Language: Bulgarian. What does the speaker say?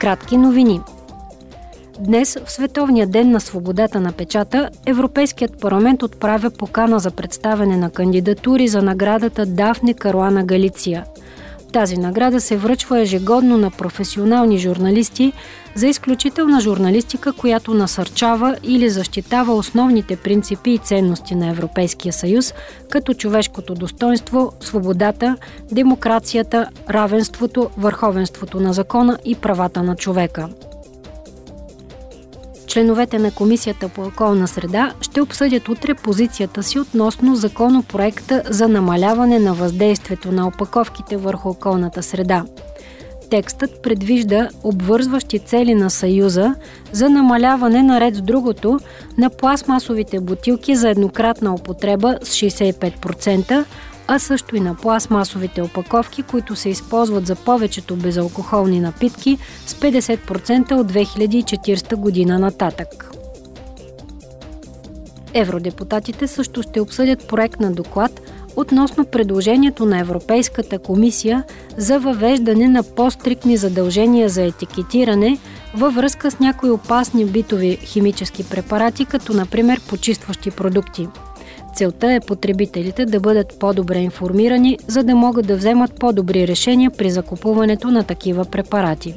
Кратки новини. Днес, в Световния ден на свободата на печата, Европейският парламент отправя покана за представяне на кандидатури за наградата Дафне Каруана Галиция – тази награда се връчва ежегодно на професионални журналисти за изключителна журналистика, която насърчава или защитава основните принципи и ценности на Европейския съюз, като човешкото достоинство, свободата, демокрацията, равенството, върховенството на закона и правата на човека. Членовете на Комисията по околна среда ще обсъдят утре позицията си относно законопроекта за намаляване на въздействието на опаковките върху околната среда. Текстът предвижда обвързващи цели на Съюза за намаляване наред с другото на пластмасовите бутилки за еднократна употреба с 65%, а също и на пластмасовите опаковки, които се използват за повечето безалкохолни напитки с 50% от 2040 година нататък. Евродепутатите също ще обсъдят проект на доклад относно предложението на Европейската комисия за въвеждане на по-стрикни задължения за етикетиране във връзка с някои опасни битови химически препарати, като например почистващи продукти – Целта е потребителите да бъдат по-добре информирани, за да могат да вземат по-добри решения при закупуването на такива препарати.